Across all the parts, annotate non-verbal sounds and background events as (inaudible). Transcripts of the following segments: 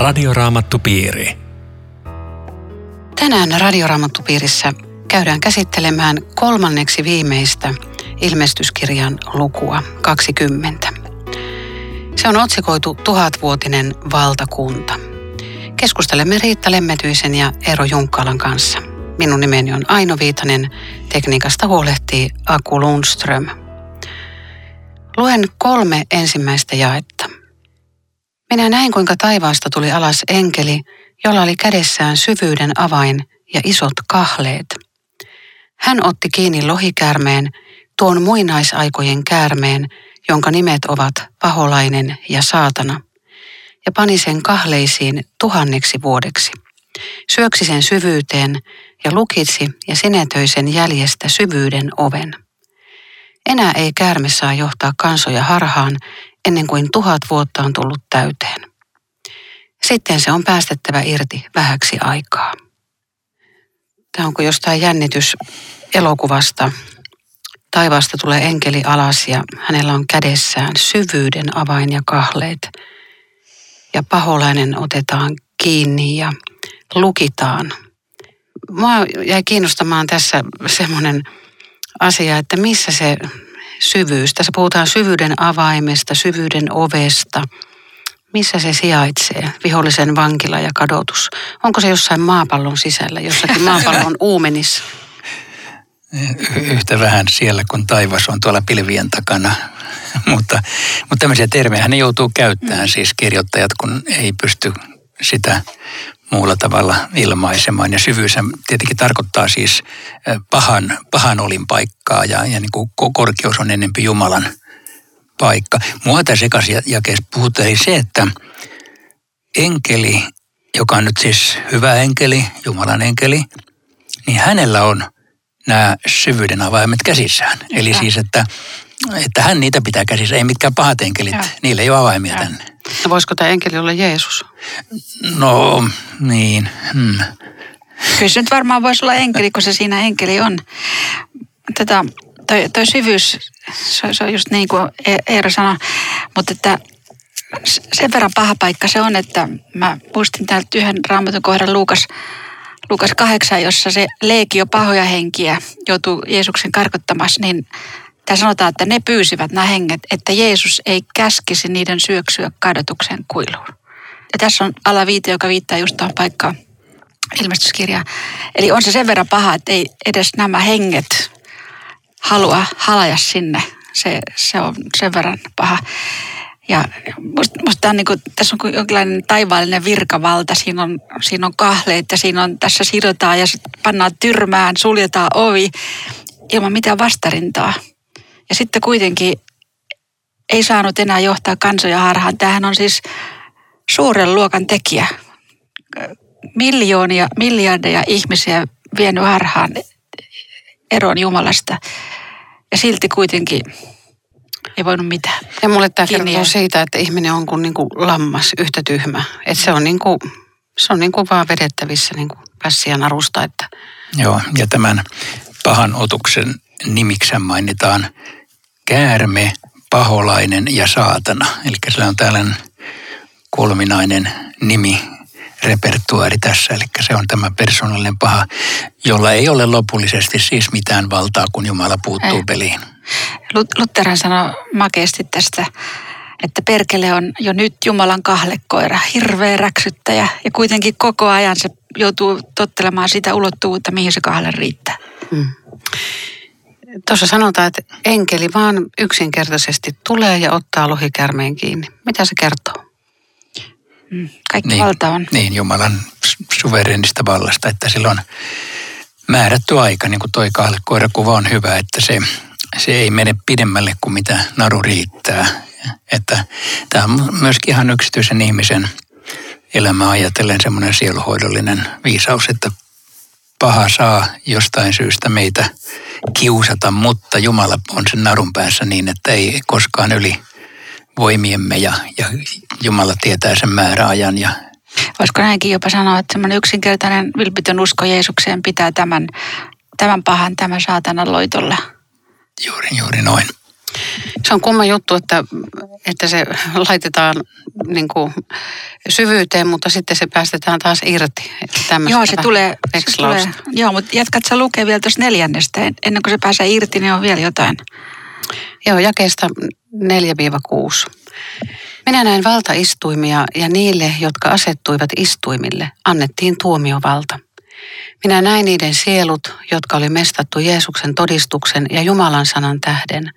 Radioraamattupiiri. Tänään Radioraamattupiirissä käydään käsittelemään kolmanneksi viimeistä ilmestyskirjan lukua 20. Se on otsikoitu Tuhatvuotinen valtakunta. Keskustelemme Riitta Lemmetyisen ja Eero Junkkalan kanssa. Minun nimeni on Aino Viitanen, tekniikasta huolehtii Aku Lundström. Luen kolme ensimmäistä jaetta. Minä näin, kuinka taivaasta tuli alas enkeli, jolla oli kädessään syvyyden avain ja isot kahleet. Hän otti kiinni lohikäärmeen, tuon muinaisaikojen käärmeen, jonka nimet ovat paholainen ja saatana, ja pani sen kahleisiin tuhanneksi vuodeksi. Syöksi sen syvyyteen ja lukitsi ja sinetöi sen jäljestä syvyyden oven. Enää ei käärme saa johtaa kansoja harhaan ennen kuin tuhat vuotta on tullut täyteen. Sitten se on päästettävä irti vähäksi aikaa. Tämä onko jostain jännitys elokuvasta. Taivaasta tulee enkeli alas ja hänellä on kädessään syvyyden avain ja kahleet. Ja paholainen otetaan kiinni ja lukitaan. Mua jäi kiinnostamaan tässä semmoinen asia, että missä se syvyys, tässä puhutaan syvyyden avaimesta, syvyyden ovesta, missä se sijaitsee, vihollisen vankila ja kadotus? Onko se jossain maapallon sisällä, jossakin maapallon (laughs) uumenissa? Yhtä vähän siellä, kun taivas on tuolla pilvien takana. (laughs) mutta, mutta tämmöisiä termejä ne joutuu käyttämään, siis kirjoittajat, kun ei pysty sitä muulla tavalla ilmaisemaan. Ja syvyys tietenkin tarkoittaa siis pahan, pahan olin paikkaa ja, ja niin kuin korkeus on enempi Jumalan paikka. Mua tässä jakeessa puhutaan se, että enkeli, joka on nyt siis hyvä enkeli, Jumalan enkeli, niin hänellä on nämä syvyyden avaimet käsissään. Eli ja. siis, että, että hän niitä pitää käsissä, ei mitkään pahat enkelit, ja. niillä ei ole avaimia ja. tänne. No voisiko tämä enkeli olla Jeesus? No, niin. Hmm. Kyllä se nyt varmaan voisi olla enkeli, kun se siinä enkeli on. Tätä, toi, toi syvyys, se, se on just niin kuin e- Eero sanoi, mutta että sen verran paha paikka se on, että mä muistin täältä yhden raamatun kohdan Luukas, Luukas 8, jossa se leekio pahoja henkiä joutuu Jeesuksen karkottamassa, niin Tämä sanotaan, että ne pyysivät nämä henget, että Jeesus ei käskisi niiden syöksyä kadotuksen kuiluun. Ja tässä on alaviite, joka viittaa just tuohon paikkaan ilmestyskirjaa. Eli on se sen verran paha, että ei edes nämä henget halua halaja sinne. Se, se on sen verran paha. Ja musta, musta on niin kuin, tässä on jonkinlainen taivaallinen virkavalta. Siinä on, siinä on kahleet ja siinä on, tässä sidotaan ja pannaan tyrmään, suljetaan ovi ilman mitään vastarintaa. Ja sitten kuitenkin ei saanut enää johtaa kansoja harhaan. Tämähän on siis suuren luokan tekijä. Miljoonia, miljardeja ihmisiä vienyt harhaan eron Jumalasta. Ja silti kuitenkin ei voinut mitään. Ja mulle tämä kertoo siitä, että ihminen on kuin, niin kuin lammas, yhtä tyhmä. Että se on, niin kuin, se on niin kuin vaan vedettävissä niin kuin pässiä narusta. Että... Joo, ja tämän pahan otuksen nimiksen mainitaan käärme, paholainen ja saatana. Eli sillä on tällainen kolminainen nimi repertuaari tässä, eli se on tämä persoonallinen paha, jolla ei ole lopullisesti siis mitään valtaa, kun Jumala puuttuu ei. peliin. Lutterhan sanoi makeasti tästä, että perkele on jo nyt Jumalan kahlekoira, hirveä räksyttäjä ja kuitenkin koko ajan se joutuu tottelemaan sitä ulottuvuutta, mihin se kahle riittää. Hmm. Tuossa sanotaan, että enkeli vaan yksinkertaisesti tulee ja ottaa lohikärmeen kiinni. Mitä se kertoo? Mm, kaikki niin, valta on. Niin, Jumalan suverenista vallasta, että sillä on määrätty aika, niin kuin toi koirakuva on hyvä, että se, se ei mene pidemmälle kuin mitä naru riittää. Että tämä on myöskin ihan yksityisen ihmisen elämä ajatellen semmoinen sieluhoidollinen viisaus, että paha saa jostain syystä meitä kiusata, mutta Jumala on sen narun päässä niin, että ei koskaan yli voimiemme ja, ja Jumala tietää sen määräajan. Ja... Voisiko näinkin jopa sanoa, että semmoinen yksinkertainen vilpitön usko Jeesukseen pitää tämän, tämän pahan, tämän saatanan loitolla? Juuri, juuri noin. Se on kumma juttu, että, että se laitetaan niin kuin syvyyteen, mutta sitten se päästetään taas irti. Joo, se tulee, se tulee. Joo, mutta jatkat sä lukea vielä tuossa neljännestä. Ennen kuin se pääsee irti, niin on vielä jotain. Joo, jakeesta 4-6. Minä näin valtaistuimia ja niille, jotka asettuivat istuimille, annettiin tuomiovalta. Minä näin niiden sielut, jotka oli mestattu Jeesuksen todistuksen ja Jumalan sanan tähden.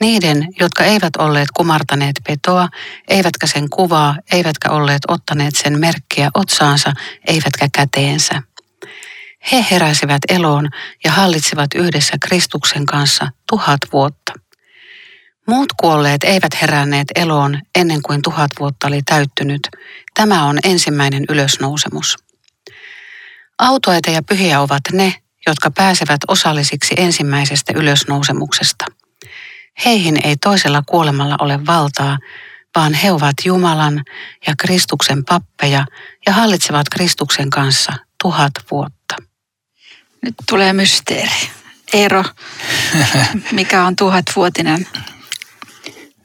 Niiden, jotka eivät olleet kumartaneet petoa, eivätkä sen kuvaa, eivätkä olleet ottaneet sen merkkiä otsaansa, eivätkä käteensä. He heräsivät eloon ja hallitsivat yhdessä Kristuksen kanssa tuhat vuotta. Muut kuolleet eivät heränneet eloon ennen kuin tuhat vuotta oli täyttynyt. Tämä on ensimmäinen ylösnousemus. Autoita ja pyhiä ovat ne, jotka pääsevät osallisiksi ensimmäisestä ylösnousemuksesta. Heihin ei toisella kuolemalla ole valtaa, vaan he ovat Jumalan ja Kristuksen pappeja ja hallitsevat Kristuksen kanssa tuhat vuotta. Nyt tulee mysteeri. Eero, mikä on tuhatvuotinen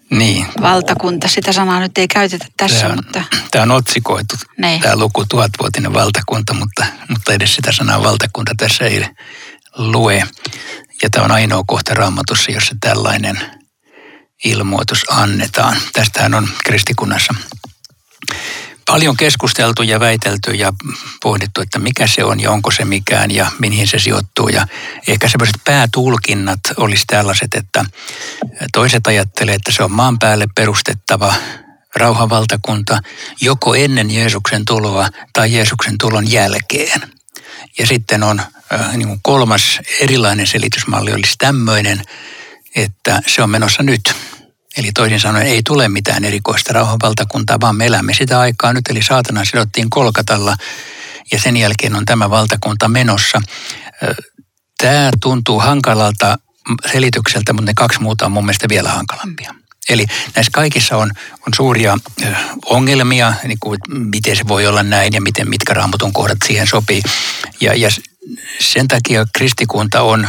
niin. valtakunta. Sitä sanaa nyt ei käytetä tässä, tämä on, mutta... Tämä on otsikoitu, Niin. tämä luku tuhatvuotinen valtakunta, mutta, mutta edes sitä sanaa valtakunta tässä ei lue. Ja tämä on ainoa kohta raamatussa, jossa tällainen ilmoitus annetaan. Tästähän on kristikunnassa paljon keskusteltu ja väitelty ja pohdittu, että mikä se on ja onko se mikään ja mihin se sijoittuu. Ja ehkä sellaiset päätulkinnat olisi tällaiset, että toiset ajattelee, että se on maan päälle perustettava rauhanvaltakunta joko ennen Jeesuksen tuloa tai Jeesuksen tulon jälkeen. Ja sitten on äh, niin kuin kolmas erilainen selitysmalli olisi tämmöinen, että se on menossa nyt. Eli toisin sanoen ei tule mitään erikoista rauhanvaltakuntaa, vaan me elämme sitä aikaa nyt. Eli saatana sidottiin kolkatalla ja sen jälkeen on tämä valtakunta menossa. Ö, Tämä tuntuu hankalalta selitykseltä, mutta ne kaksi muuta on mun mielestä vielä hankalampia. Eli näissä kaikissa on, on suuria ongelmia, niin kuin, miten se voi olla näin ja miten mitkä raamatun kohdat siihen sopii. Ja, ja sen takia kristikunta on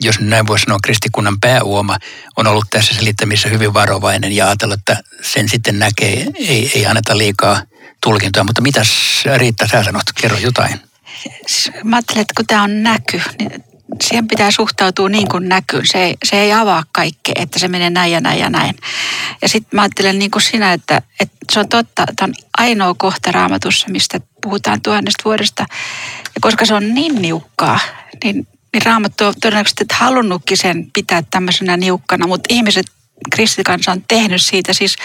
jos näin voi sanoa, kristikunnan pääuoma on ollut tässä selittämisessä hyvin varovainen ja ajatellut, että sen sitten näkee, ei, ei anneta liikaa tulkintoja. Mutta mitäs Riitta, sä sanot, kerro jotain. Mä ajattelen, että kun tämä on näky, niin siihen pitää suhtautua niin kuin näkyy. Se ei, se ei avaa kaikkea, että se menee näin ja näin ja näin. Ja sitten mä ajattelen niin kuin sinä, että, että se on totta, että on ainoa kohta raamatussa, mistä puhutaan tuhannesta vuodesta. Ja koska se on niin niukkaa, niin niin Raamattu on todennäköisesti halunnutkin sen pitää tämmöisenä niukkana, mutta ihmiset, kristikansa on tehnyt siitä siis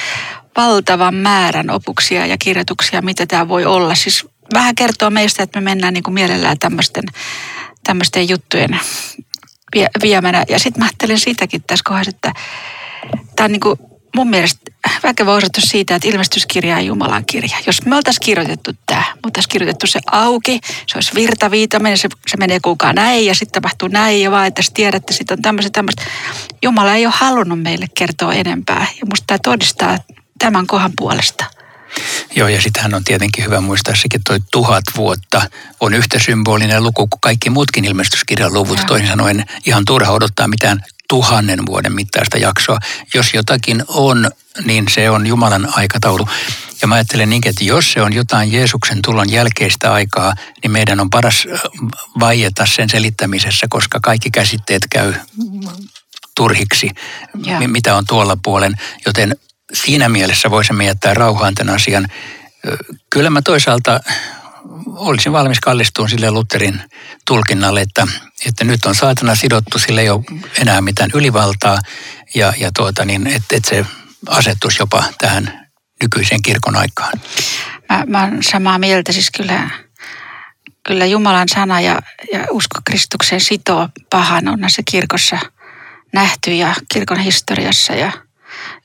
valtavan määrän opuksia ja kirjoituksia, mitä tämä voi olla. Siis vähän kertoo meistä, että me mennään niin kuin mielellään tämmöisten, tämmöisten juttujen vie, viemänä. Ja sitten mä ajattelen sitäkin tässä kohdassa, että tämä on niin kuin mun mielestä väkevä osoitus siitä, että ilmestyskirja on Jumalan kirja. Jos me oltaisiin kirjoitettu tämä, me oltaisiin kirjoitettu se auki, se olisi virtaviitainen, se, se menee kukaan näin ja sitten tapahtuu näin ja vaan, että tiedätte, sitten on tämmöistä tämmöistä. Jumala ei ole halunnut meille kertoa enempää ja musta tämä todistaa tämän kohan puolesta. Joo, ja sitähän on tietenkin hyvä muistaa sekin, että toi tuhat vuotta on yhtä symbolinen luku kuin kaikki muutkin ilmestyskirjan luvut. Joo. Toisin sanoen ihan turha odottaa mitään tuhannen vuoden mittaista jaksoa. Jos jotakin on, niin se on Jumalan aikataulu. Ja mä ajattelen niin, että jos se on jotain Jeesuksen tulon jälkeistä aikaa, niin meidän on paras vaieta sen selittämisessä, koska kaikki käsitteet käy turhiksi, mi- mitä on tuolla puolen. Joten siinä mielessä voisimme jättää rauhaan tämän asian. Kyllä mä toisaalta olisin valmis kallistumaan sille Lutherin tulkinnalle, että, että nyt on saatana sidottu, sille ei ole enää mitään ylivaltaa ja, ja tuota niin, että, että se asettuisi jopa tähän nykyiseen kirkon aikaan. Mä, mä oon samaa mieltä, siis kyllä, kyllä Jumalan sana ja, ja usko Kristukseen sitoo pahan on näissä kirkossa nähty ja kirkon historiassa. Ja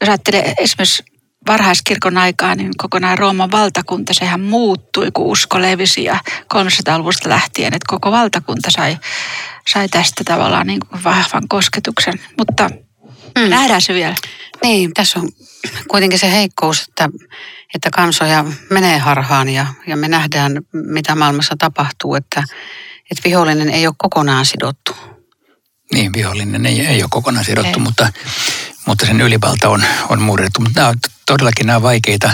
jos ajattelee esimerkiksi varhaiskirkon aikaa, niin kokonaan Rooman valtakunta, sehän muuttui, kun usko levisi ja 300-luvusta lähtien, että koko valtakunta sai, sai tästä tavallaan niin kuin vahvan kosketuksen. Mutta Mm. nähdään se vielä. Niin, tässä on kuitenkin se heikkous, että, että kansoja menee harhaan ja, ja me nähdään, mitä maailmassa tapahtuu, että, että vihollinen ei ole kokonaan sidottu. Niin, vihollinen ei, ei ole kokonaan sidottu, Ei. mutta, mutta sen ylivalta on, on murrettu. Mutta nämä on todellakin nämä vaikeita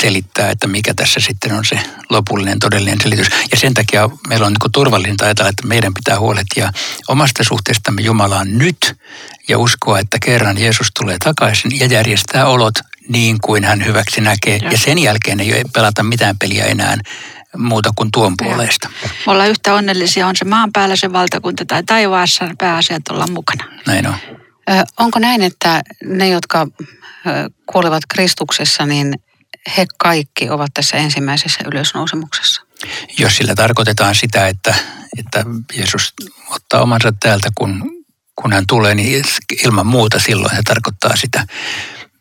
selittää, että mikä tässä sitten on se lopullinen todellinen selitys. Ja sen takia meillä on niin turvallinta ajatella, että meidän pitää huolehtia omasta suhteestamme Jumalaan nyt ja uskoa, että kerran Jeesus tulee takaisin ja järjestää olot niin kuin hän hyväksi näkee. Ja, ja sen jälkeen ei pelata mitään peliä enää muuta kuin tuon puolesta. Me ollaan yhtä onnellisia, on se maan päällä se valtakunta tai taivaassa pääasiat olla mukana. Näin on. Ö, onko näin, että ne, jotka kuolevat Kristuksessa, niin he kaikki ovat tässä ensimmäisessä ylösnousemuksessa? Jos sillä tarkoitetaan sitä, että, että Jeesus ottaa omansa täältä, kun, kun hän tulee, niin ilman muuta silloin se tarkoittaa sitä.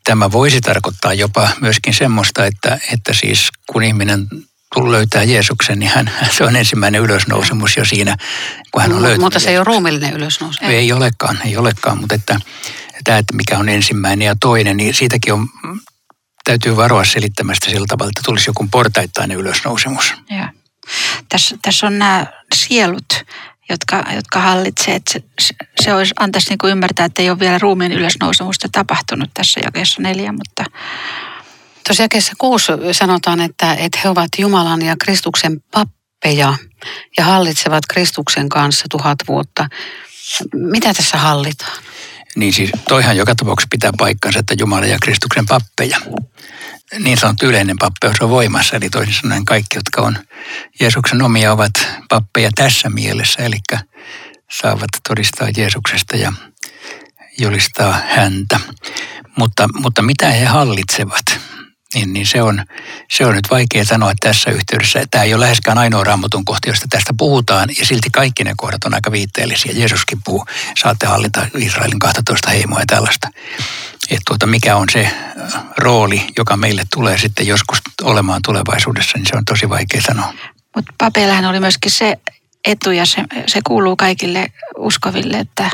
Tämä voisi tarkoittaa jopa myöskin semmoista, että, että siis kun ihminen löytää Jeesuksen, niin hän, (laughs) se on ensimmäinen ylösnousemus jo siinä, kun hän on löytänyt. Mutta se ei ole ruumillinen ylösnousemus. Ei olekaan, ei olekaan, mutta että tämä, että mikä on ensimmäinen ja toinen, niin siitäkin on täytyy varoa selittämästä sillä tavalla, että tulisi joku portaittainen ylösnousemus. Ja. Tässä, tässä on nämä sielut, jotka, jotka hallitsee. Että se, se olisi, antaisi niin kuin ymmärtää, että ei ole vielä ruumiin ylösnousemusta tapahtunut tässä jakeessa neljä, mutta... Tuossa jakeessa kuusi sanotaan, että, että he ovat Jumalan ja Kristuksen pappeja ja hallitsevat Kristuksen kanssa tuhat vuotta. Mitä tässä hallitaan? Niin siis toihan joka tapauksessa pitää paikkansa, että Jumala ja Kristuksen pappeja. Niin sanottu yleinen pappeus on voimassa, eli toisin sanoen kaikki, jotka on Jeesuksen omia, ovat pappeja tässä mielessä, eli saavat todistaa Jeesuksesta ja julistaa häntä. Mutta, mutta mitä he hallitsevat? Niin, niin se, on, se on nyt vaikea sanoa tässä yhteydessä. Tämä ei ole läheskään ainoa raamatun kohta, josta tästä puhutaan, ja silti kaikki ne kohdat on aika viitteellisiä. Jeesuskin puhuu, saatte hallita Israelin 12 heimoa ja tällaista. Että tuota, mikä on se äh, rooli, joka meille tulee sitten joskus olemaan tulevaisuudessa, niin se on tosi vaikea sanoa. Mutta papeillahan oli myöskin se etu, ja se, se kuuluu kaikille uskoville, että,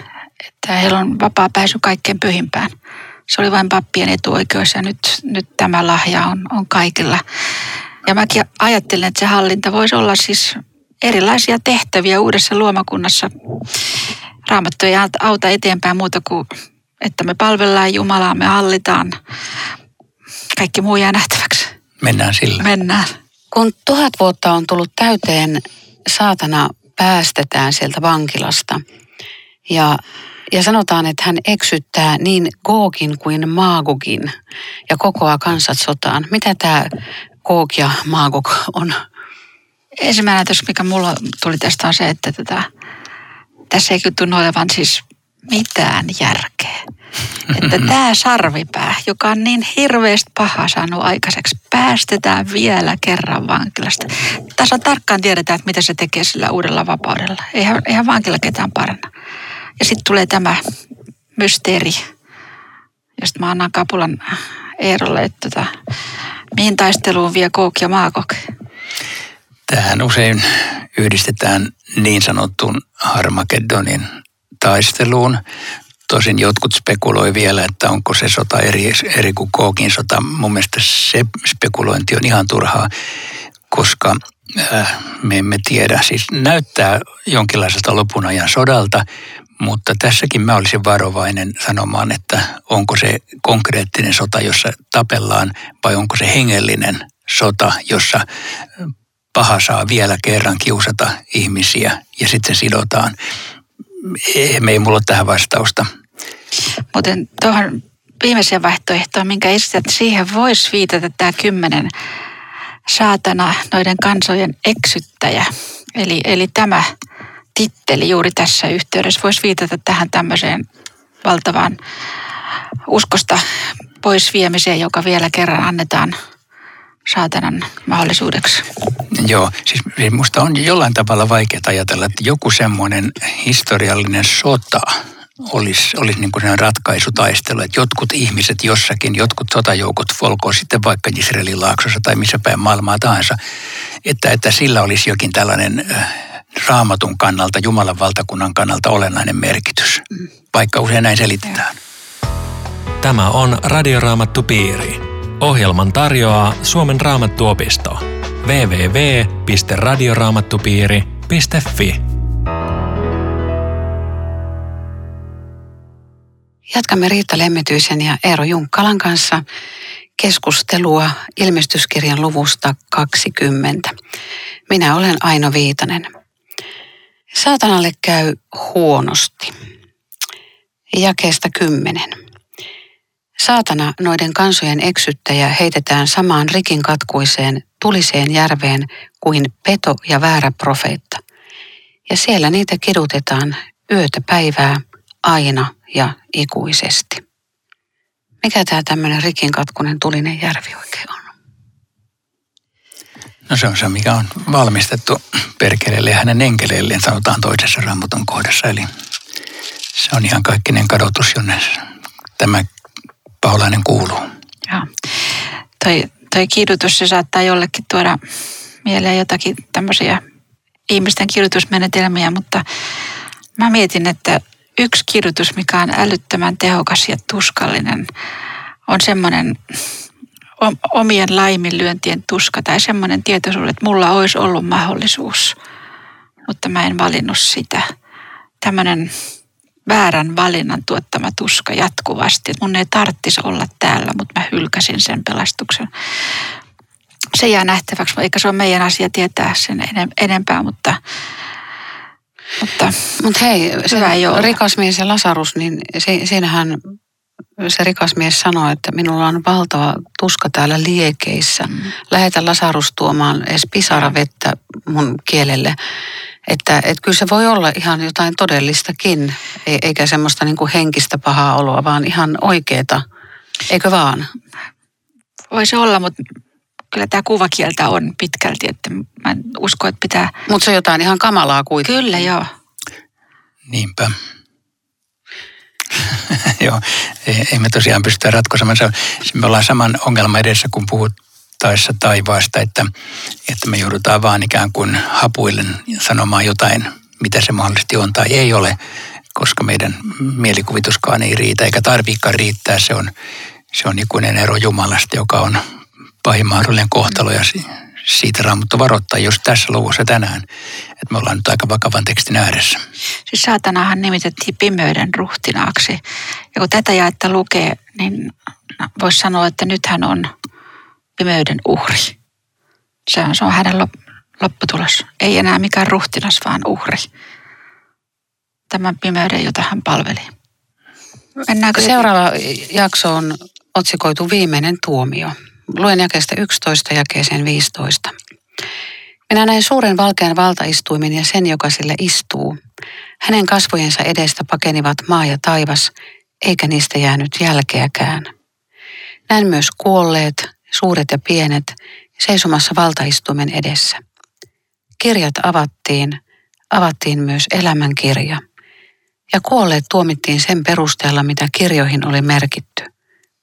että heillä on vapaa pääsy kaikkeen pyhimpään se oli vain pappien etuoikeus ja nyt, nyt tämä lahja on, on kaikilla. Ja mäkin ajattelen, että se hallinta voisi olla siis erilaisia tehtäviä uudessa luomakunnassa. Raamattu ei auta eteenpäin muuta kuin, että me palvellaan Jumalaa, me hallitaan. Kaikki muu jää nähtäväksi. Mennään sillä. Mennään. Kun tuhat vuotta on tullut täyteen, saatana päästetään sieltä vankilasta. Ja ja sanotaan, että hän eksyttää niin Googin kuin Maagogin ja kokoaa kansat sotaan. Mitä tämä Goog ja Maagog on? Ensimmäinen ajatus, mikä mulla tuli tästä on se, että tätä, tässä ei tunnu olevan siis mitään järkeä. Että (laughs) tämä sarvipää, joka on niin hirveästi paha saanut aikaiseksi, päästetään vielä kerran vankilasta. Tässä tarkkaan tiedetään, että mitä se tekee sillä uudella vapaudella. Eihän, eihän vankila ketään paranna. Ja sitten tulee tämä mysteeri, josta mä annan kapulan Eerolle, että tota, mihin taisteluun vie Kook ja Maakok? Tähän usein yhdistetään niin sanottuun Harmagedonin taisteluun. Tosin jotkut spekuloi vielä, että onko se sota eri, eri kuin Kookin sota. Mun mielestä se spekulointi on ihan turhaa, koska äh, me emme tiedä. Siis näyttää jonkinlaiselta lopun ajan sodalta, mutta tässäkin mä olisin varovainen sanomaan, että onko se konkreettinen sota, jossa tapellaan, vai onko se hengellinen sota, jossa paha saa vielä kerran kiusata ihmisiä ja sitten se sidotaan. Me ei mulla ole tähän vastausta. Mutta tuohon viimeiseen vaihtoehtoon, minkä esität, siihen voisi viitata tämä kymmenen saatana noiden kansojen eksyttäjä. Eli, eli tämä titteli juuri tässä yhteydessä voisi viitata tähän tämmöiseen valtavaan uskosta pois viemiseen, joka vielä kerran annetaan saatanan mahdollisuudeksi. Joo, siis minusta on jollain tavalla vaikea ajatella, että joku semmoinen historiallinen sota olisi, olisi niin kuin ratkaisutaistelu, että jotkut ihmiset jossakin, jotkut sotajoukot volkoo sitten vaikka Israelin laaksossa tai missä päin maailmaa tahansa, että, että sillä olisi jokin tällainen raamatun kannalta, Jumalan valtakunnan kannalta olennainen merkitys, vaikka usein näin selitetään. Tämä on Radioraamattu Piiri. Ohjelman tarjoaa Suomen raamattuopisto. www.radioraamattupiiri.fi Jatkamme Riitta Lemmetyisen ja Eero Junkkalan kanssa keskustelua ilmestyskirjan luvusta 20. Minä olen Aino Viitanen. Saatanalle käy huonosti. Jakeesta 10. Saatana, noiden kansojen eksyttäjä, heitetään samaan rikin katkuiseen tuliseen järveen kuin peto ja väärä profeetta. Ja siellä niitä kidutetaan yötä päivää aina ja ikuisesti. Mikä tämä tämmöinen rikinkatkunen tulinen järvi oikein on? No se on se, mikä on valmistettu perkeleelle ja hänen enkeleelleen, sanotaan toisessa rammuton kohdassa. Eli se on ihan kaikkinen kadotus, jonne tämä paholainen kuuluu. Joo. Toi, toi kidutus, se saattaa jollekin tuoda mieleen jotakin tämmöisiä ihmisten kirjoitusmenetelmiä, mutta mä mietin, että yksi kirjoitus, mikä on älyttömän tehokas ja tuskallinen, on semmoinen omien laiminlyöntien tuska tai semmoinen tietoisuus, että mulla olisi ollut mahdollisuus, mutta mä en valinnut sitä. Tämmöinen väärän valinnan tuottama tuska jatkuvasti. Mun ei tarttisi olla täällä, mutta mä hylkäsin sen pelastuksen. Se jää nähtäväksi, eikä se ole meidän asia tietää sen enempää, mutta mutta, Mut hei, se rikas mies ja Lasarus, niin si, siinähän se rikas mies sanoi, että minulla on valtava tuska täällä liekeissä. Mm. Lähetä Lasarus tuomaan edes pisaravettä mun kielelle. Että, että kyllä se voi olla ihan jotain todellistakin, e, eikä semmoista niin kuin henkistä pahaa oloa, vaan ihan oikeeta. Eikö vaan? Voisi olla, mutta kyllä tämä kuvakieltä on pitkälti, että mä en usko, että pitää... Mutta se on jotain ihan kamalaa kuitenkin. Kyllä, joo. Niinpä. (laughs) joo, ei, ei me tosiaan pystytä ratkaisemaan. Se, me ollaan saman ongelman edessä, kun puhuttaessa taivaasta, että, että me joudutaan vaan ikään kuin hapuillen sanomaan jotain, mitä se mahdollisesti on tai ei ole, koska meidän mielikuvituskaan ei riitä, eikä tarviikaan riittää. Se on, se on ikuinen ero Jumalasta, joka on pahin mahdollinen kohtalo ja siitä Raamattu varoittaa jos tässä luvussa tänään, että me ollaan nyt aika vakavan tekstin ääressä. Siis saatanahan nimitettiin pimeyden ruhtinaaksi. Ja kun tätä jaetta lukee, niin voisi sanoa, että nyt hän on pimeyden uhri. Se on, se on hänen lopputulos. Ei enää mikään ruhtinas, vaan uhri. Tämän pimeyden, jota hän palveli. Mennäänkö Seuraava jakso on otsikoitu Viimeinen tuomio. Luen jakeesta 11 jakeeseen 15. Minä näin suuren valkean valtaistuimen ja sen, joka sille istuu. Hänen kasvojensa edestä pakenivat maa ja taivas, eikä niistä jäänyt jälkeäkään. Näin myös kuolleet, suuret ja pienet, seisomassa valtaistuimen edessä. Kirjat avattiin, avattiin myös elämän kirja. Ja kuolleet tuomittiin sen perusteella, mitä kirjoihin oli merkitty,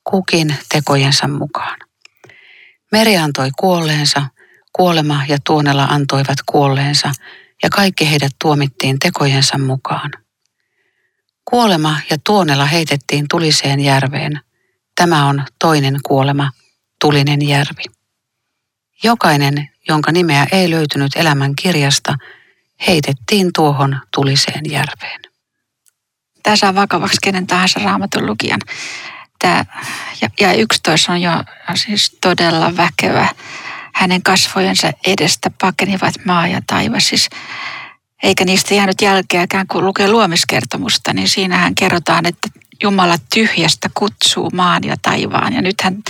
kukin tekojensa mukaan. Meri antoi kuolleensa, kuolema ja tuonella antoivat kuolleensa, ja kaikki heidät tuomittiin tekojensa mukaan. Kuolema ja tuonella heitettiin tuliseen järveen. Tämä on toinen kuolema, tulinen järvi. Jokainen, jonka nimeä ei löytynyt elämän kirjasta, heitettiin tuohon tuliseen järveen. Tämä saa vakavaksi kenen tahansa raamatun lukijan tämä ja, ja 11 on jo siis todella väkevä. Hänen kasvojensa edestä pakenivat maa ja taivas. Siis, eikä niistä jäänyt jälkeäkään, kun lukee luomiskertomusta, niin siinähän kerrotaan, että Jumala tyhjästä kutsuu maan ja taivaan. Ja nythän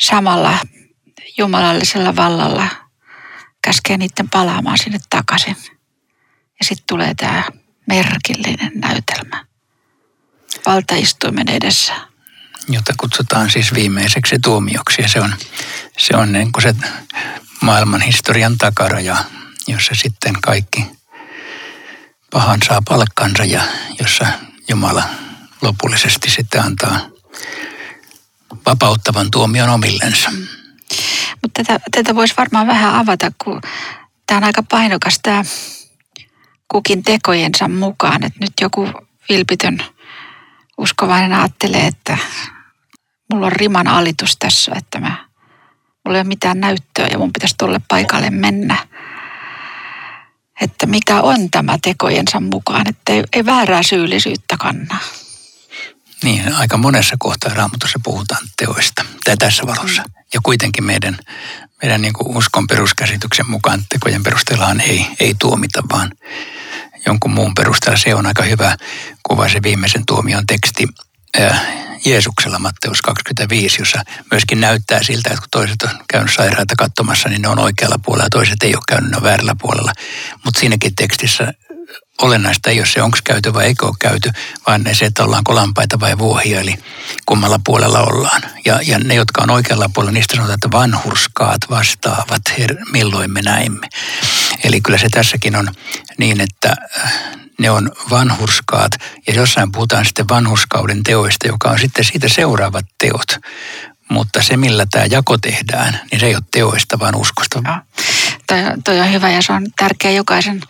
samalla jumalallisella vallalla käskee niiden palaamaan sinne takaisin. Ja sitten tulee tämä merkillinen näytelmä valtaistuimen edessä jota kutsutaan siis viimeiseksi tuomioksi. Ja se on, se on niin kuin se maailman historian takaraja, jossa sitten kaikki pahan saa palkkansa ja jossa Jumala lopullisesti sitten antaa vapauttavan tuomion omillensa. Mutta tätä, tätä voisi varmaan vähän avata, kun tämä on aika painokas tämä kukin tekojensa mukaan. Että nyt joku vilpitön uskovainen ajattelee, että mulla on riman alitus tässä, että mä, mulla ei ole mitään näyttöä ja mun pitäisi tuolle paikalle mennä. Että mikä on tämä tekojensa mukaan, että ei, ei väärää syyllisyyttä kanna. Niin, aika monessa kohtaa raamatussa puhutaan teoista, tai tässä valossa. Mm. Ja kuitenkin meidän, meidän niin kuin uskon peruskäsityksen mukaan tekojen perusteellaan ei, ei tuomita, vaan jonkun muun perusteella se on aika hyvä kuva se viimeisen tuomion teksti äh, Jeesuksella Matteus 25, jossa myöskin näyttää siltä, että kun toiset on käynyt sairaita katsomassa, niin ne on oikealla puolella ja toiset ei ole käynyt, ne on väärällä puolella. Mutta siinäkin tekstissä olennaista ei ole se, onko käyty vai eikö ole käyty, vaan se, että ollaanko lampaita vai vuohia, eli kummalla puolella ollaan. Ja, ja ne, jotka on oikealla puolella, niistä sanotaan, että vanhurskaat vastaavat, her, milloin me näimme. Eli kyllä se tässäkin on niin, että äh, ne on vanhurskaat, ja jossain puhutaan sitten vanhurskauden teoista, joka on sitten siitä seuraavat teot. Mutta se, millä tämä jako tehdään, niin se ei ole teoista, vaan uskosta. Joo. Toi, toi on hyvä ja se on tärkeä jokaisen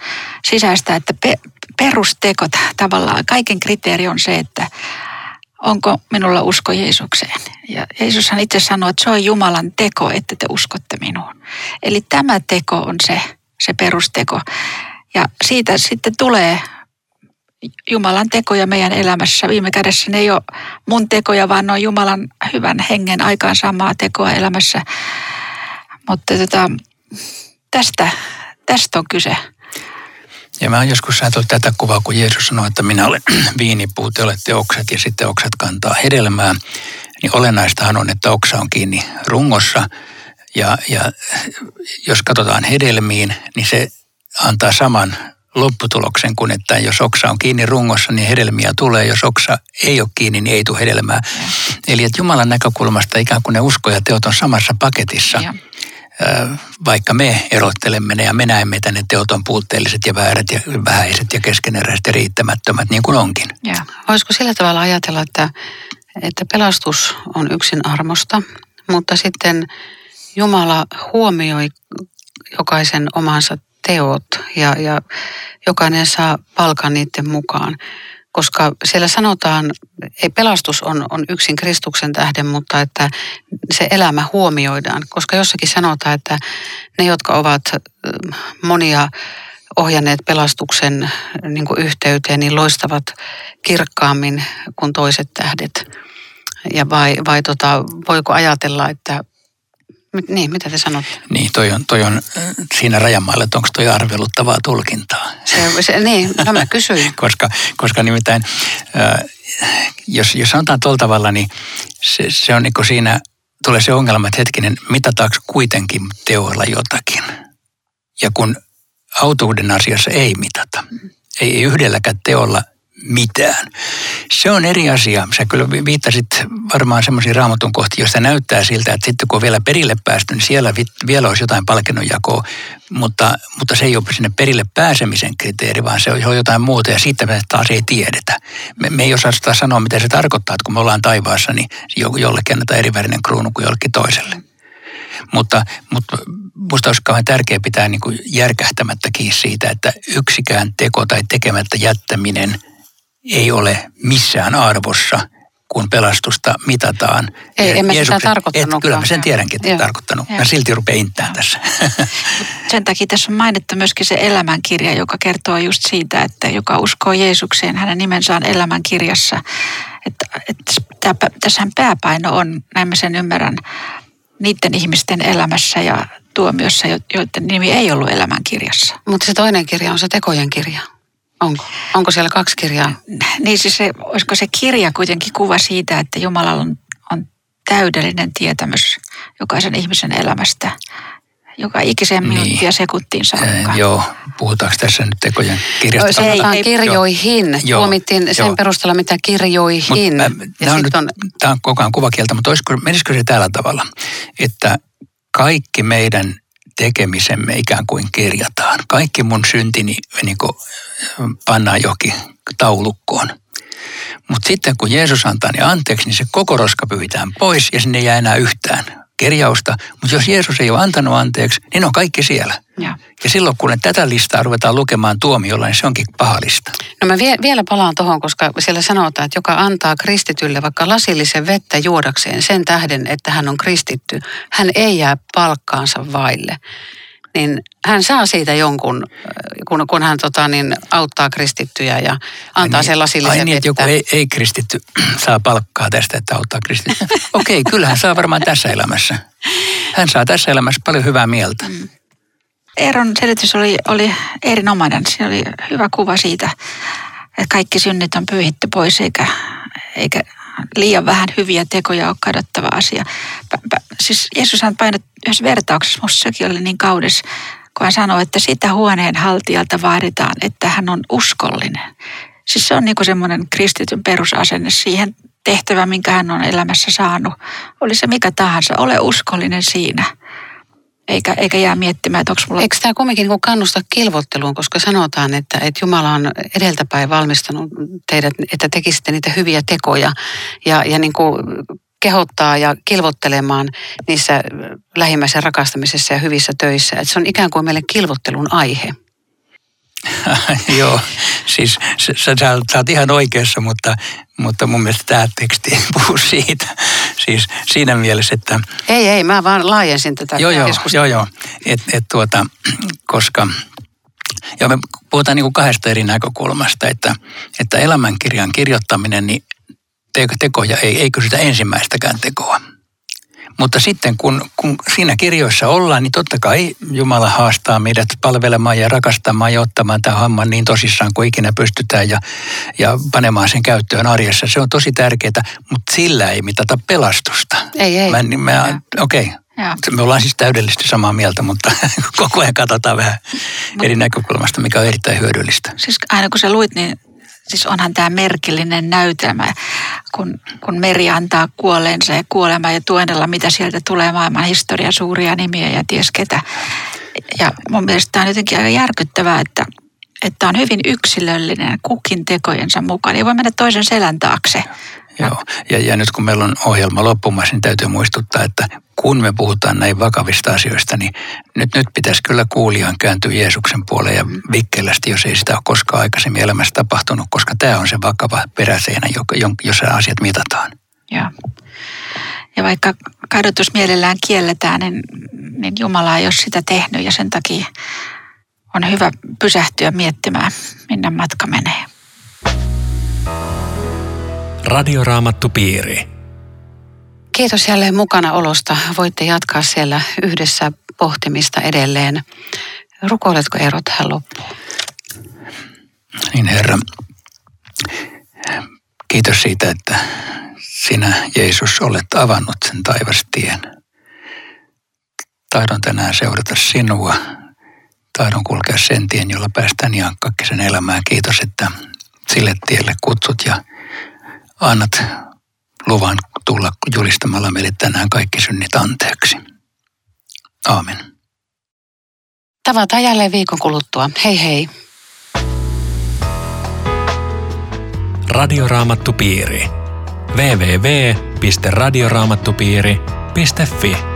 sisäistä, että pe, perustekot tavallaan, kaiken kriteeri on se, että onko minulla usko Jeesukseen. Ja Jeesushan itse sanoi, että se on Jumalan teko, että te uskotte minuun. Eli tämä teko on se, se perusteko. Ja siitä sitten tulee Jumalan tekoja meidän elämässä. Viime kädessä ne ei ole mun tekoja, vaan ne on Jumalan hyvän hengen aikaan samaa tekoa elämässä. Mutta tota, tästä, tästä on kyse. Ja mä oon joskus ajatellut tätä kuvaa, kun Jeesus sanoi, että minä olen (clears throat) viinipuu, te olette oksat ja sitten oksat kantaa hedelmää. Niin olennaistahan on, että oksa on kiinni rungossa. Ja, ja jos katsotaan hedelmiin, niin se antaa saman lopputuloksen kuin, että jos oksa on kiinni rungossa, niin hedelmiä tulee. Jos oksa ei ole kiinni, niin ei tule hedelmää. Eli että Jumalan näkökulmasta ikään kuin ne usko ja teot on samassa paketissa. Ja. Vaikka me erottelemme ne ja me näemme, että ne teot on puutteelliset ja väärät ja vähäiset ja keskeneräiset ja riittämättömät, niin kuin onkin. Ja. Voisiko sillä tavalla ajatella, että, että pelastus on yksin armosta, mutta sitten Jumala huomioi jokaisen omansa teot ja, ja jokainen saa palkan niiden mukaan. Koska siellä sanotaan, ei pelastus on, on yksin Kristuksen tähden, mutta että se elämä huomioidaan. Koska jossakin sanotaan, että ne, jotka ovat monia ohjanneet pelastuksen niin yhteyteen, niin loistavat kirkkaammin kuin toiset tähdet. Ja vai, vai tota, voiko ajatella, että niin, mitä te sanotte? Niin, toi on, toi on äh, siinä rajamailla, että onko toi arveluttavaa tulkintaa. Se, se, niin, no mä kysyin. (laughs) koska, koska nimittäin, äh, jos, jos sanotaan tuolla tavalla, niin se, se on niin kuin siinä tulee se ongelma, että hetkinen, mitataanko kuitenkin teoilla jotakin? Ja kun autuuden asiassa ei mitata, ei yhdelläkään teolla mitään. Se on eri asia. Sä kyllä viittasit varmaan semmoisiin raamatun kohtiin, joista näyttää siltä, että sitten kun on vielä perille päästy, niin siellä vielä olisi jotain palkinnonjakoa, mutta, mutta se ei ole sinne perille pääsemisen kriteeri, vaan se on jotain muuta ja siitä me taas ei tiedetä. Me, me ei osaa sitä sanoa, mitä se tarkoittaa, että kun me ollaan taivaassa, niin jollekin annetaan eri värinen kruunu kuin jollekin toiselle. Mutta, mutta minusta olisi kauhean tärkeää pitää niin kuin järkähtämättä kiinni siitä, että yksikään teko tai tekemättä jättäminen – ei ole missään arvossa, kun pelastusta mitataan. Ei, en mä sitä tarkoittanut. Kyllä mä sen tiedänkin, että tarkoittanut. Mä silti rupean inttään tässä. Sen takia tässä on mainittu myöskin se elämänkirja, joka kertoo just siitä, että joka uskoo Jeesukseen, hänen nimensä on elämänkirjassa. Että, että tässähän pääpaino on, näin mä sen ymmärrän, niiden ihmisten elämässä ja tuomiossa, joiden nimi ei ollut elämänkirjassa. Mutta se toinen kirja on se tekojen kirja. Onko? Onko siellä kaksi kirjaa? Niin siis se, olisiko se kirja kuitenkin kuva siitä, että Jumalalla on, on täydellinen tietämys jokaisen ihmisen elämästä, joka ikiseen niin. minuuttia sekuntiin saakka. Äh, joo, puhutaanko tässä nyt tekojen kirjasta? Se ei, kirjoihin. Joo. Tuomittiin sen joo. perusteella, mitä kirjoihin. Mut, äh, tämä, on nyt, on... tämä on koko ajan kuvakieltä, mutta olisiko, menisikö se tällä tavalla, että kaikki meidän tekemisemme ikään kuin kirjataan. Kaikki mun syntini niin kuin, pannaan johonkin taulukkoon. Mutta sitten kun Jeesus antaa ne anteeksi, niin se koko roska pyytään pois ja sinne ei jää enää yhtään kirjausta. Mutta jos Jeesus ei ole antanut anteeksi, niin on kaikki siellä. Ja, ja silloin kun tätä listaa ruvetaan lukemaan tuomiolla, niin se onkin paha lista. No mä vie, vielä palaan tuohon, koska siellä sanotaan, että joka antaa kristitylle vaikka lasillisen vettä juodakseen sen tähden, että hän on kristitty, hän ei jää palkkaansa vaille. niin hän saa siitä jonkun, kun, kun hän tota, niin, auttaa kristittyjä ja antaa niin, sen lasillisen ai niin, että joku ei, ei kristitty (clears throat) saa palkkaa tästä, että auttaa kristittyä. (laughs) Okei, okay, kyllä hän saa varmaan tässä elämässä. Hän saa tässä elämässä paljon hyvää mieltä. Mm. Eeron selitys oli, oli erinomainen. Siinä oli hyvä kuva siitä, että kaikki synnit on pyyhitty pois eikä, eikä liian vähän hyviä tekoja ole kadottava asia. Pä, pä, siis Jeesushan painot yhdessä vertauksessa, minusta sekin oli niin kaudes, kun hän sanoi, että sitä huoneen haltijalta vaaditaan, että hän on uskollinen. Siis se on niin semmoinen kristityn perusasenne siihen tehtävään, minkä hän on elämässä saanut. Oli se mikä tahansa, ole uskollinen siinä – eikä, eikä jää miettimään, että onko mulla... Eikö tämä kumminkin niin kannusta kilvotteluun, koska sanotaan, että, että Jumala on edeltäpäin valmistanut teidät, että tekisitte niitä hyviä tekoja ja, ja niin kuin kehottaa ja kilvottelemaan niissä lähimmäisen rakastamisessa ja hyvissä töissä. Että se on ikään kuin meille kilvottelun aihe. (laughs) Joo, siis sä, sä, sä oot ihan oikeassa, mutta, mutta mun mielestä tämä teksti ei puhu siitä. Siis siinä mielessä, että... Ei, ei, mä vaan laajensin tätä joo, joo, joo, joo, et, et tuota, koska... Joo, me puhutaan niin kuin kahdesta eri näkökulmasta, että, että elämänkirjan kirjoittaminen, niin tekoja ei, ei kysytä ensimmäistäkään tekoa. Mutta sitten kun, kun siinä kirjoissa ollaan, niin totta kai Jumala haastaa meidät palvelemaan ja rakastamaan ja ottamaan tämän hamman niin tosissaan kuin ikinä pystytään ja, ja panemaan sen käyttöön arjessa. Se on tosi tärkeää, mutta sillä ei mitata pelastusta. Ei, ei. Mä, mä, okei, okay. Me ollaan siis täydellisesti samaa mieltä, mutta (laughs) koko ajan katsotaan vähän eri näkökulmasta, mikä on erittäin hyödyllistä. Siis aina kun sä luit, niin siis onhan tämä merkillinen näytelmä, kun, kun meri antaa kuolleensa ja kuolema ja tuenella, mitä sieltä tulee maailman historia, suuria nimiä ja ties ketä. Ja mun mielestä tämä on jotenkin aika järkyttävää, että, että on hyvin yksilöllinen kukin tekojensa mukaan. Ei voi mennä toisen selän taakse. Joo, ja, ja nyt kun meillä on ohjelma loppumassa, niin täytyy muistuttaa, että kun me puhutaan näin vakavista asioista, niin nyt, nyt pitäisi kyllä kuulijan kääntyä Jeesuksen puoleen ja vikkelästi, jos ei sitä ole koskaan aikaisemmin elämässä tapahtunut, koska tämä on se vakava peräseinä, jossa asiat mitataan. Joo. Ja vaikka kadotus mielellään kielletään, niin, niin Jumala ei ole sitä tehnyt ja sen takia on hyvä pysähtyä miettimään, minne matka menee. Radioraamattupiiri. Kiitos jälleen mukana olosta. Voitte jatkaa siellä yhdessä pohtimista edelleen. Rukoiletko Eero tähän loppuun? Niin Herra, kiitos siitä, että sinä Jeesus olet avannut sen taivastien. Taidon tänään seurata sinua. Taidon kulkea sen tien, jolla päästään Jankkakisen elämään. Kiitos, että sille tielle kutsut ja annat luvan tulla julistamalla meille tänään kaikki synnit anteeksi. Aamen. Tavataan jälleen viikon kuluttua. Hei hei. Radioraamattupiiri. www.radioraamattupiiri.fi